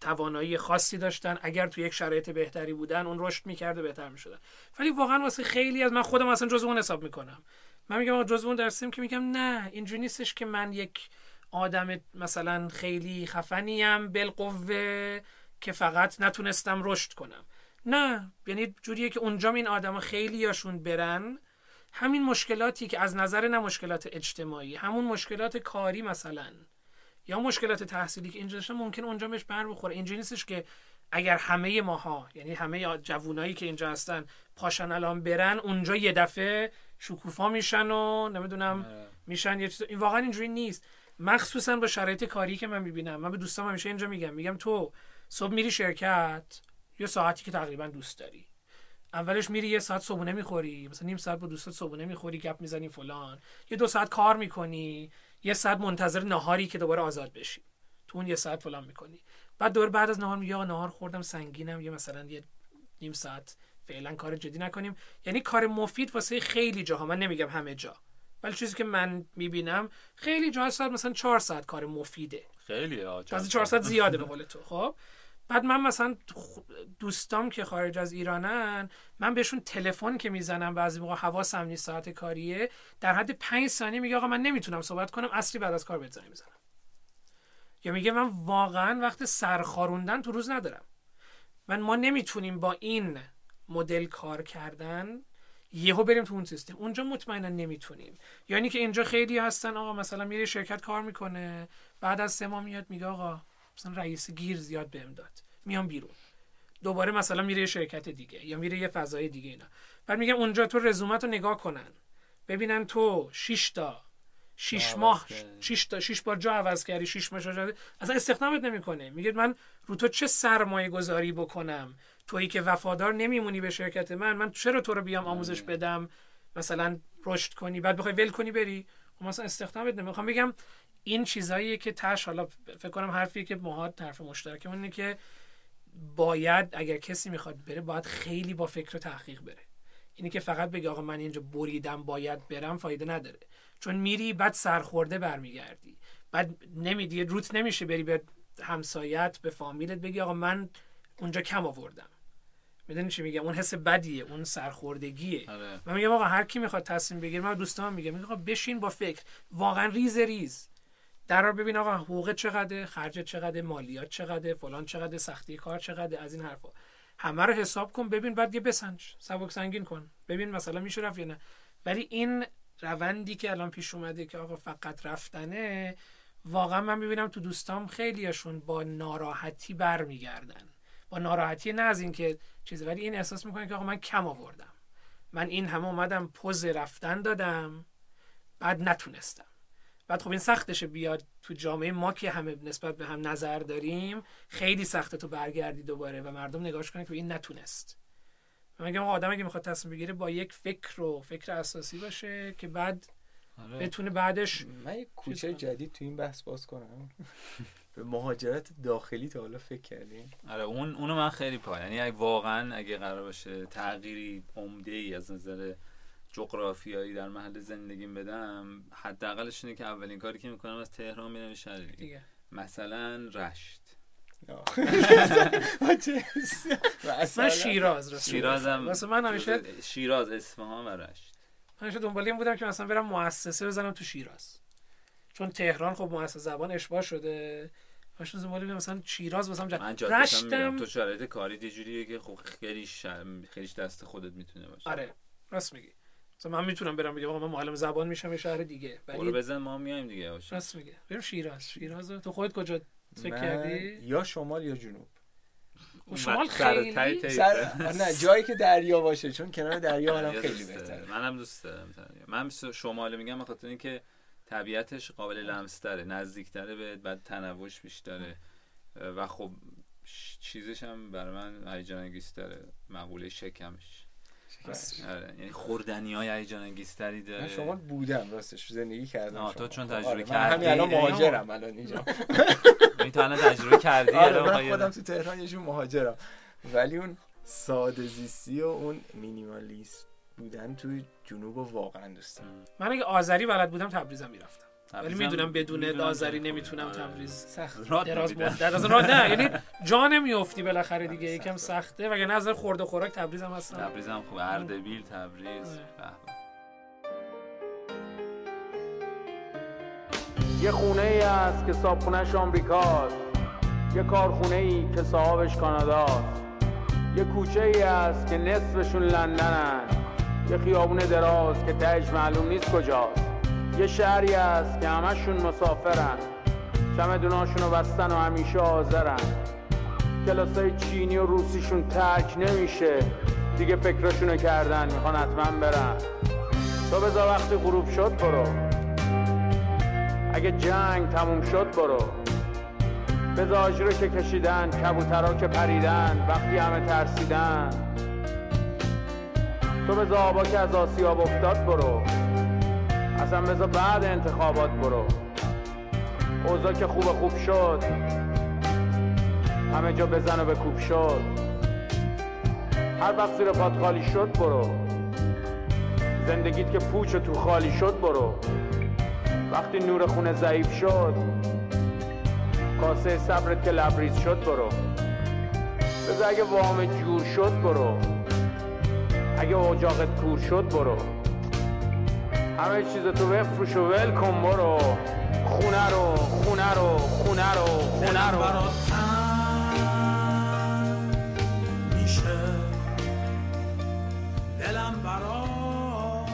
توانایی خاصی داشتن. اگر تو یک شرایط بهتری بودن اون رشد می‌کرده بهتر می‌شدن. ولی واقعا واسه خیلی از من خودم اصلا جزو اون حساب می‌کنم. من میگم جزو اون درسیم که میگم نه اینجوری نیستش که من یک آدم مثلا خیلی خفنیم بالقوه که فقط نتونستم رشد کنم. نه یعنی جوریه که اونجا این آدم خیلی یاشون برن. همین مشکلاتی که از نظر نه مشکلات اجتماعی همون مشکلات کاری مثلا. یا مشکلات تحصیلی که اینجا داشتن ممکن اونجا بهش بر بخوره. اینجا نیستش که اگر همه ماها یعنی همه جوونایی که اینجا هستن پاشن الان برن اونجا یه دفعه شکوفا میشن و نمی‌دونم آره. میشن یه چیز. این واقعا اینجوری نیست. مخصوصا با شرایط کاری که من می‌بینم. من به دوستام همیشه اینجا میگم. میگم تو صبح میری شرکت یه ساعتی که تقریبا دوست داری. اولش میری یه ساعت صبحونه می‌خوری. مثلا نیم ساعت با دوستات صبحونه می‌خوری گپ می‌زنی فلان. یه دو ساعت کار می‌کنی. یه ساعت منتظر نهاری که دوباره آزاد بشی. تو اون یه ساعت فلان می‌کنی. بعد دور بعد از نهار میگه آقا نهار خوردم سنگینم. یه مثلا یه نیم ساعت فعلا کار جدی نکنیم. یعنی کار مفید واسه خیلی جاها. من نمیگم همه جا. ولی چیزی که من می‌بینم خیلی جا ساعت مثلا چهار ساعت کار مفیده. خیلی از 400 زیاده به (laughs) قول تو خب؟ بعد من مثلا دوستام که خارج از ایرانن من بهشون تلفن که می‌زنم بعضی موقع حواسم نیست ساعت کاریه در حد پنج ثانیه میگه آقا من نمی‌تونم صحبت کنم اصلی بعد از کار بهت می‌زنم. یا میگه من واقعا وقت سرخاروندن تو روز ندارم. من ما نمی‌تونیم با این مدل کار کردن یهو بریم تو اون سیستم. اونجا مطمئنا نمی‌تونیم. یعنی که اینجا خیلی هستن آقا مثلا میره شرکت کار می‌کنه بعد از سه ماه میاد میگه آقا مثلا رئیس گیر زیاد بهم داد میام بیرون. دوباره مثلا میره یه شرکت دیگه یا میره یه فضای دیگه اینا. بعد میگم اونجا تو رزومت رو نگاه کنن. ببینن تو 6 تا شیش عوض ماه کردی. شیش تا شیش بار جا عوض کردی شیش ماه جا عوض- اصلا استخدامت نمی‌کنه. میگه من رو تو چه سرمایه گذاری بکنم؟ تویی که وفادار نمیمونی به شرکت من من چرا تو رو بیام آموزش بدم؟ مثلا رشد کنی بعد بخوای ول کنی بری. خب مثلا استخدامت نمی‌خوام بگم این چیزاییه که تش حالا فکر کنم حرفیه که ماها حرف مشترکمون اینه که باید اگر کسی می‌خواد بره باید خیلی با فکر و تحقیق بره. اینی که فقط بگی آقا من اینجا بریدم باید برم فایده نداره. چون میری بعد سرخورده برمیگردی. بعد نمیدی روت نمیشه بری به همسایت به فامیلت بگی آقا من اونجا کم آوردم. می‌دونی چی میگم؟ اون حس بدیه اون سرخوردگیه. آره. من میگم آقا هر کی می‌خواد تصمیم بگیره من دوستان میگم میگم آقا بشین با فکر. واقعا ریز ریز. در رو ببین آقا حقوق چقدر خرج چقدر مالیات چقدر فلان چقدر سختی کار چقدر از این حرفا. همه رو حساب کن ببین بعد یه بسنج. سبک سنگین کن. ببین مثلا میشه رفت یا نه. ولی این روندی که الان پیش اومده که آقا فقط رفتنه واقعا من می‌بینم تو دوستام خیلیاشون با ناراحتی برمیگردن. با ناراحتی نه از اینکه چیزی ولی این احساس می‌کنه که آقا من کم آوردم. من این همه اومدم پوز رفتن دادم بعد نتونستم. بعد خب این سختشه بیاد تو جامعه ما که همه نسبت به هم نظر داریم خیلی سخته تو برگردی دوباره و مردم نگاهش کنن که این نتونست. من میگم آدم اگه می‌خواد تصمیم بگیره با یک فکر و فکر اساسی باشه که بعد آره. بتونه بعدش من یک کوچه. جدید تو این بحث باز کنم. به مهاجرت داخلی تا حالا فکر کردین آره اون اونو من خیلی پای یعنی اگه واقعا اگه قرار باشه تغییری عمده ای از نظر جغرافیایی در محل زندگیم بدم حداقلش اینه که اولین کاری که می‌کنم از تهران میرم شهر دیگه. مثلا رشت؟ (laughs) من مثلا؟ شیراز راست شیرازم من همیشه شیراز اصفهان و رشت. همیشه دنبال این بودم که مثلا برم مؤسسه بزنم تو شیراز. چون تهران خب مؤسسه زبان اشباه شده. همیشه دنبال بودم مثلا شیراز واسم من. جادهشم میرم رشتم تو شرایط کاری یه جوریه که خب خیلی ش... خیلیش دست خودت می‌تونه باشه. آره راست میگی. مثلا من می‌تونم برم بگم آقا من معلم زبان میشم یه شهر دیگه. برو ولی بزن ما میایم دیگه باشه. راست میگه بریم شیراز. شیراز تو خودت کجا فکر من کردی؟ یا شمال یا جنوب. شمال خیلی. سر... (laughs) نه جایی که دریا باشه چون کنار (laughs) دریا دریا خیلی داره. بهتره منم دوست دارم دریا. من شمال میگم به خاطر اینکه طبیعتش قابل لمس تره نزدیک تره به بعد تنوعش بیشتره و خب چیزش هم برای من هیجان انگیز تره مقوله شکمش یعنی خوردنی های هیجان انگیز تری داره. من شمال بودم راستش زندگی کردم آه، تو. چون خب، تجربه آره، من کردی، همین الان یعنی مهاجرم الان اینجا. این (laughs) تو الان تجربه کردی آره الان من خودم تو تهران یه جور مهاجرم. ولی اون ساده زیستی و اون مینیمالیست بودن توی جنوب واقعا دوست دارم. من اگه آذری بلد بودم تبریزم می‌رفتم. ولی می‌دونم بدون آذری. نمی‌تونم آره. تبریز سخت. دراز. مدت از راه نه یعنی جا نمیافتی بالاخره دیگه. آره، یکم سخته. وگرنه از نظر خورده خوراک تبریز هم هستم تبریز هم خوبه اردبیل تبریز. آره. یه خونه ای است که صابخونهش آمریکاست. یه کارخونه ای که صاحبش کاناداست. یه کوچه ای است که نصفشون لندنن. یه خیابون دراز که تهش معلوم نیست کجاست. یه شهری است که همشون مسافرن. چمدوناشونو بستن و همیشه حاضرن. کلاسای چینی و روسیشون ترک نمیشه. دیگه فکرشونو کردن می‌خوان حتما برن. تو بذار وقتی غروب شد برو. اگه جنگ تموم شد برو. بزاج رو که کشیدن کبوترا که پریدن وقتی همه ترسیدن. تو به آبا که از آسیاب افتاد برو. اصلا بذار بعد انتخابات برو. اوضاع که خوب خوب شد. همه جا بزن و به کوب شد. هر وقت زیر پات خالی شد برو. زندگیت که پوچ و تو خالی شد برو. وقتی نور خونه ضعیف شد کاسه صبرت که لبریز شد برو. بذار اگه وام جور شد برو. اگه اجاقت کور شد برو. همه چیز تو بفروش و ول کن برو. خونه رو خونه رو خونه رو خونه رو. میشه. دلم برات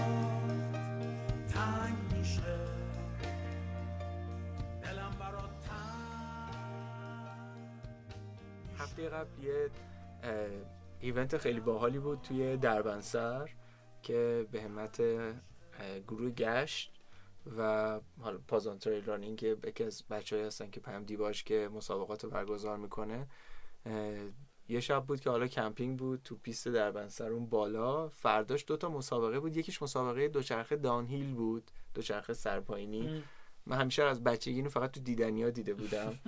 هفته قبل یه ایونت خیلی باحالی بود توی دربنسر که به همت گروه گشت و حالا پازن trail running که یکی از بچه ها هستن که پم دیباش که مسابقات رو برگزار می‌کنه یه شب بود که حالا کمپینگ بود تو پیست دربندسر اون بالا فرداش دوتا مسابقه بود. یکیش مسابقه دوچرخه downhill بود دوچرخه سرپایینی. من همیشه از بچگی اینو فقط تو دیدنیا دیده بودم.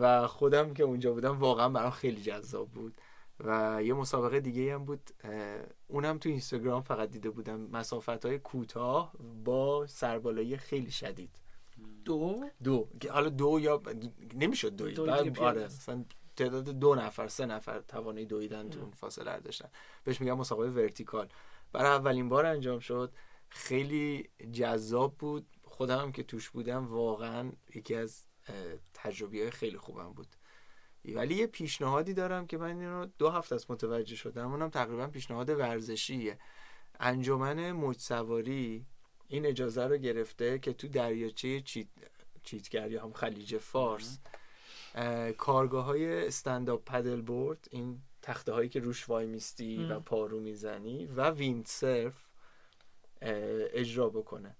و خودم که اونجا بودم واقعا برام خیلی جذاب بود. و یه مسابقه دیگه هم بود. اونم تو اینستاگرام فقط دیده بودم. مسافت های کوتاه با سربالایی خیلی شدید. دو؟ دو. حالا دو یا نمی‌شد دوید دو آره. مثلا تعداد دو نفر سه نفر توانایی دویدن تو اون فاصله داشتن. بهش میگم مسابقه ورتیکال. برای اولین بار انجام شد. خیلی جذاب بود. خودم هم که توش بودم واقعا یکی از تجربی های خیلی خوبم بود. ولی یه پیشنهادی دارم که من اینو دو هفته از متوجه شدم. اونم تقریبا پیشنهاد ورزشیه. انجمن موج سواری این اجازه رو گرفته که تو دریاچه چیت چیتگر یا هم خلیج فارس کارگاه های استنداپ پدل بورد این تخته هایی که روش وای میستی و پارو می‌زنی و ویند سرف اه، اجرا بکنه.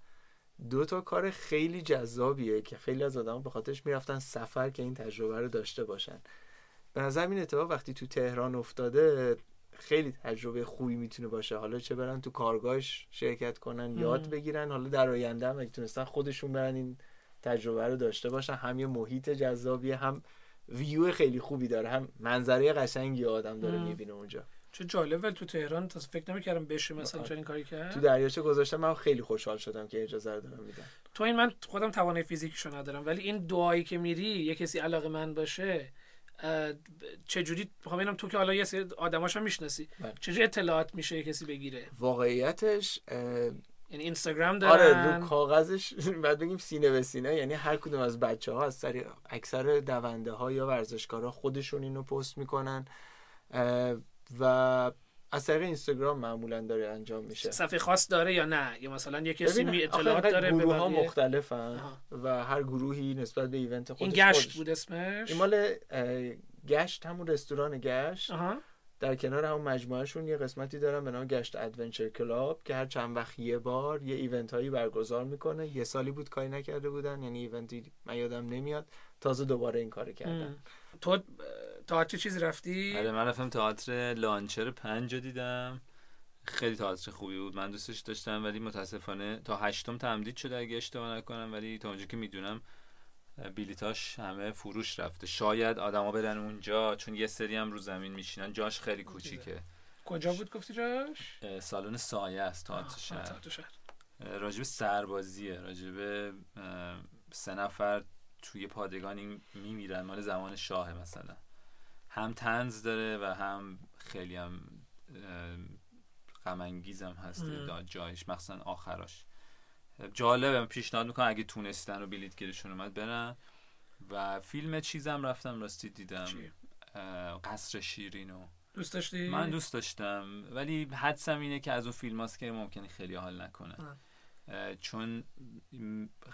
دو تا کار خیلی جذابیه که خیلی از آدم به خاطرش می‌رفتن سفر که این تجربه رو داشته باشن. به نظر این اتفاق وقتی تو تهران افتاده خیلی تجربه خوبی می‌تونه باشه. حالا چه برن تو کارگاهش شرکت کنن یاد بگیرن. حالا در آینده هم اگه تونستن خودشون برن این تجربه رو داشته باشن. هم یه محیط جذابیه هم ویو خیلی خوبی داره هم منظره قشنگی آدم داره مم. می‌بینه اونجا. چه جالب ولی تو تهران تا فکر نمی‌کردم بشه مثلا آره. چنین کاری تو کرد دریاچه گذاشتم من خیلی خوشحال شدم که اجازه رو دارم میدن تو این من خودم توانای فیزیکیشو ندارم ولی این دعایی که میری یه کسی علاقه من باشه چجوری؟ می‌خوام ببینم تو که حالا یه سری آدماش هم می‌شناسی بله. چجوری اطلاعات میشه یه کسی بگیره؟ واقعیتش اه، یعنی اینستاگرام آره دارن رو کاغذش (laughs) بعد بگیم سینه به سینه یعنی هر کدوم از بچه ها از طریق اکثر دونده ها یا ورزشکارا خودشون اینو پست می‌کنن. و از طریق اینستاگرام معمولا داره انجام میشه. صفحه خاص داره یا نه؟ یا مثلا یه کسی می اطلاعات داره به ها؟ مختلفن. و هر گروهی نسبت به event خودش این گشت خودش. بود اسمش؟ این مال گشت همون رستوران گشت. آها. در کنار همون مجموعهشون یه قسمتی دارن به نام گشت Adventure Club که هر چند وقت یه بار یه event هایی برگزار می‌کنه. یه سالی بود کاری نکرده بودن یعنی event ی من یادم نمیاد. تازه دوباره این کار کردن ام. تو تئاتر چیزی رفتی؟ آره من رفتم تئاتر لانچر پنج رو دیدم. خیلی تئاتر خوبی بود. من دوستش داشتم ولی متاسفانه تا هشتم تمدید شده اگه اشتباه نکنم. ولی تا اونجا که می‌دونم بیلیتاش همه فروش رفته. شاید آدما برن اونجا چون یه سری هم رو زمین میشینن جاش خیلی کوچیکه. کجا بود گفتی جاش؟ سالن سایه است تئاتر شهر. تئاتر شهر. اه، راجب سربازیه. راجب سه نفر توی پادگانی میمیرن مال زمان شاه مثلا. هم تنز داره و هم خیلی هم غم انگیزم هست جایش مخصوصا آخراش. جالبه پیشنهاد می‌کنم اگه تونستن و بلیت گیرشون اومد برن. و فیلم چیزم رفتم راستی دیدم. قصر شیرینو دوست داشتی؟ من دوست داشتم ولی حدسم اینه که از اون فیلم هاست که ممکنه خیلی حال نکنه. چون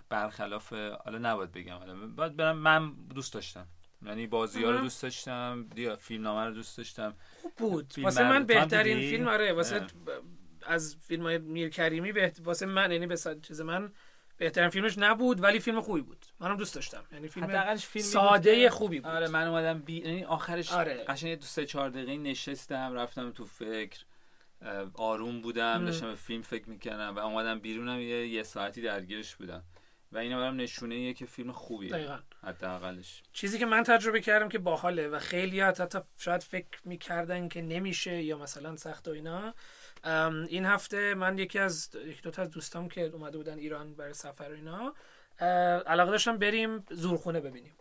برخلاف حالا نباید بگم حالا باید برم من دوست داشتم یعنی بازی ها رو. دوست داشتم دیا فیلم نامه رو دوست داشتم خوب بود فیلم واسه من بهترین؟ فیلم آره واسه اه. از فیلم های میر کریمی بهت... واسه من یعنی به چیز من بهترین فیلمش نبود ولی فیلم خوبی بود منم دوست داشتم یعنی فیلم حداقلش فیلمی بود ساده که- خوبی بود آره من اومدم بی... یعنی آخرش آره. قشنگ یه دو سه چهار دقیقه نشستم رفتم تو فکر آروم بودم. داشتم به فیلم فکر می‌کردم و اومدم بیرونم یه, یه ساعتی درگیرش بودم. و اینا برام نشونه ایه که فیلم خوبیه. دقیقاً. حداقلش. چیزی که من تجربه کردم که باحاله و خیلی حتی شاید فکر می‌کردن که نمیشه یا مثلا سخت و اینا. این هفته من یکی از یک دو تا از دوستام که اومده بودن ایران برای سفر و اینا علاقه داشتم بریم زورخونه ببینیم.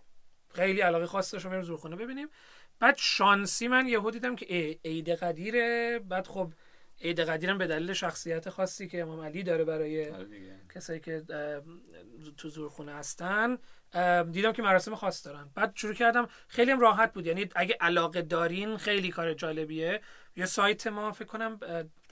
خیلی علاقه خاص داشتم بریم زورخونه ببینیم. بعد شانسی من یهو دیدم که عید قدیره بعد خب عید قدیرم به دلیل شخصیت خاصی که امام علی داره برای آره. کسایی که تو زورخونه هستن دیدم که مراسم خاص دارن. بعد شروع کردم خیلی هم راحت بود. یعنی اگه علاقه دارین خیلی کار جالبیه. یه سایت ما فکر کنم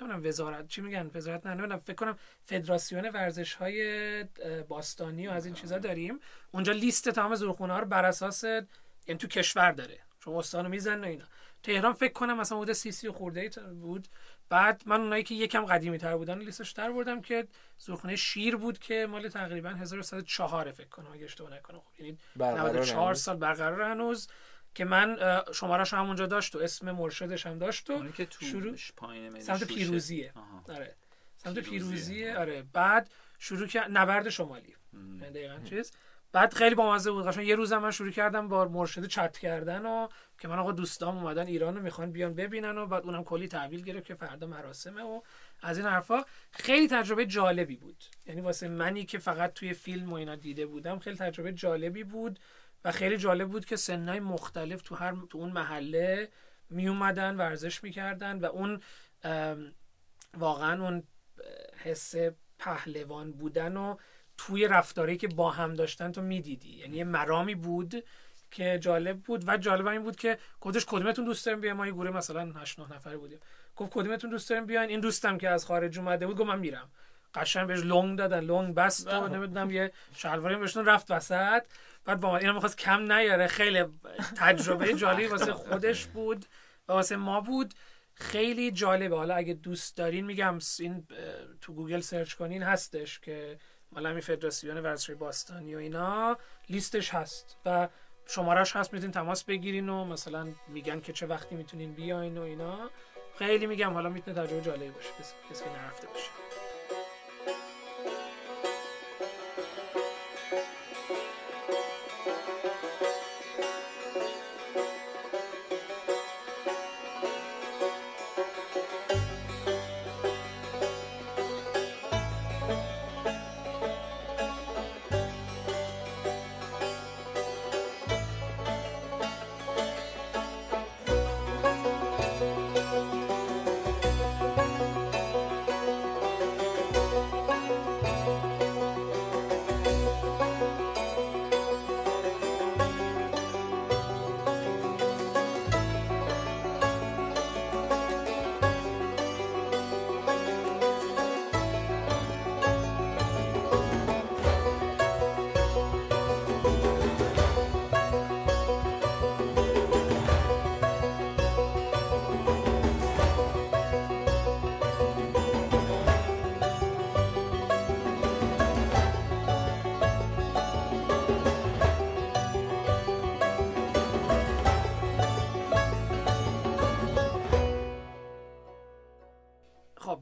نمی‌دونم وزارت چی میگن؟ وزارت نه نمی‌دونم فکر کنم فدراسیون ورزش های باستانی و از این چیزا داریم. اونجا لیست تمام زورخونه ها رو بر اساس یعنی تو کشور داره. چون استانو می‌زنن و اینا. تهران فکر کنم مثلا حدود سی سی خورده ای بود. بعد من اونایی که یکم قدیمی تر بودن لیستش در بردم که زورخونه شیر بود که مال تقریبا 1104 فکر کنم اگه اشتباه نکنم. خب یعنی برقرار 94 هنوز؟ سال برقرار هنوز که من اه، شماره‌ش هم اونجا داشت و اسم مرشدش هم داشت و که تو شروع پایین سمت. پیروزیه. آره. سمت پیروزیه. پیروزیه آره. بعد شروع کرد نبرد شمالی. یعنی دقیقاً چیز؟ بعد خیلی بامزه بود. قشنگ یه روزم من شروع کردم با مرشد چت کردن و که من آقا دوستام اومدن ایران رو می‌خوان بیان ببینن و بعد اونم کلی تحویل گرفت که فردا مراسمه و از این حرفا. خیلی تجربه جالبی بود. یعنی واسه منی که فقط توی فیلم و اینا دیده بودم خیلی تجربه جالبی بود و خیلی جالب بود که سنای مختلف تو هر تو اون محله می اومدن ورزش می‌کردن و اون واقعا اون حس پهلوان بودن و توی رفتاری که با هم داشتن تو می‌دیدی. یعنی یه مرامی بود که جالب بود و جالب این بود که گفتش کدومتون دوست داریم بیاین؟ ما یه گروه مثلا 8 9 نفره بودیم. گفت کدومتون دوست داریم بیاین؟ این دوستم که از خارج اومده بود گفت من میرم. قشنگ بهش لنگ دادن لنگ بست و نمی‌دونم یه شلواری بهشون رفت وسط. بعد با من اینو می‌خواست کم نیاره. خیلی تجربه (laughs) جالبی واسه خودش بود و واسه ما بود. خیلی جالبه. حالا اگه دوست دارین میگم این تو گوگل سرچ کنین هستش که مال همین فدراسیون ورزش باستانی و اینا لیستش هست و شمارش هست می‌تونین تماس بگیرین و مثلا میگن که چه وقتی می‌تونین بیاین و اینا. خیلی میگم حالا می‌تونه تجربه جالبی باشه کسی که نرفته باشه.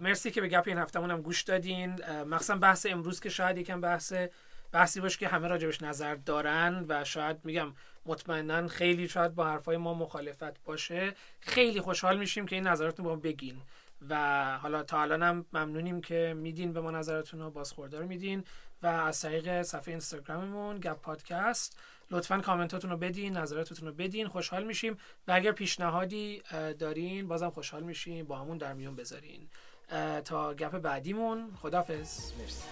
مرسی که به گپ این هفتمون هم گوش دادین. مخصوصا بحث امروز که شاید یکم بحث بحثی باشه که همه راجبش نظر دارن و شاید میگم مطمئنا خیلی شاید با حرفای ما مخالفت باشه. خیلی خوشحال میشیم که این نظراتتون با ما بگین. و حالا تا الان هم ممنونیم که میدین به ما نظراتتون رو بازخوردار میدین و از طریق صفحه اینستاگراممون گپ پادکست لطفا کامنتاتون رو بدین نظراتتون رو بدین. خوشحال میشیم و اگر پیشنهادی دارین بازم خوشحال میشیم. با همون در میون بذارین. تا گپ بعدیمون. خدافز مرسی.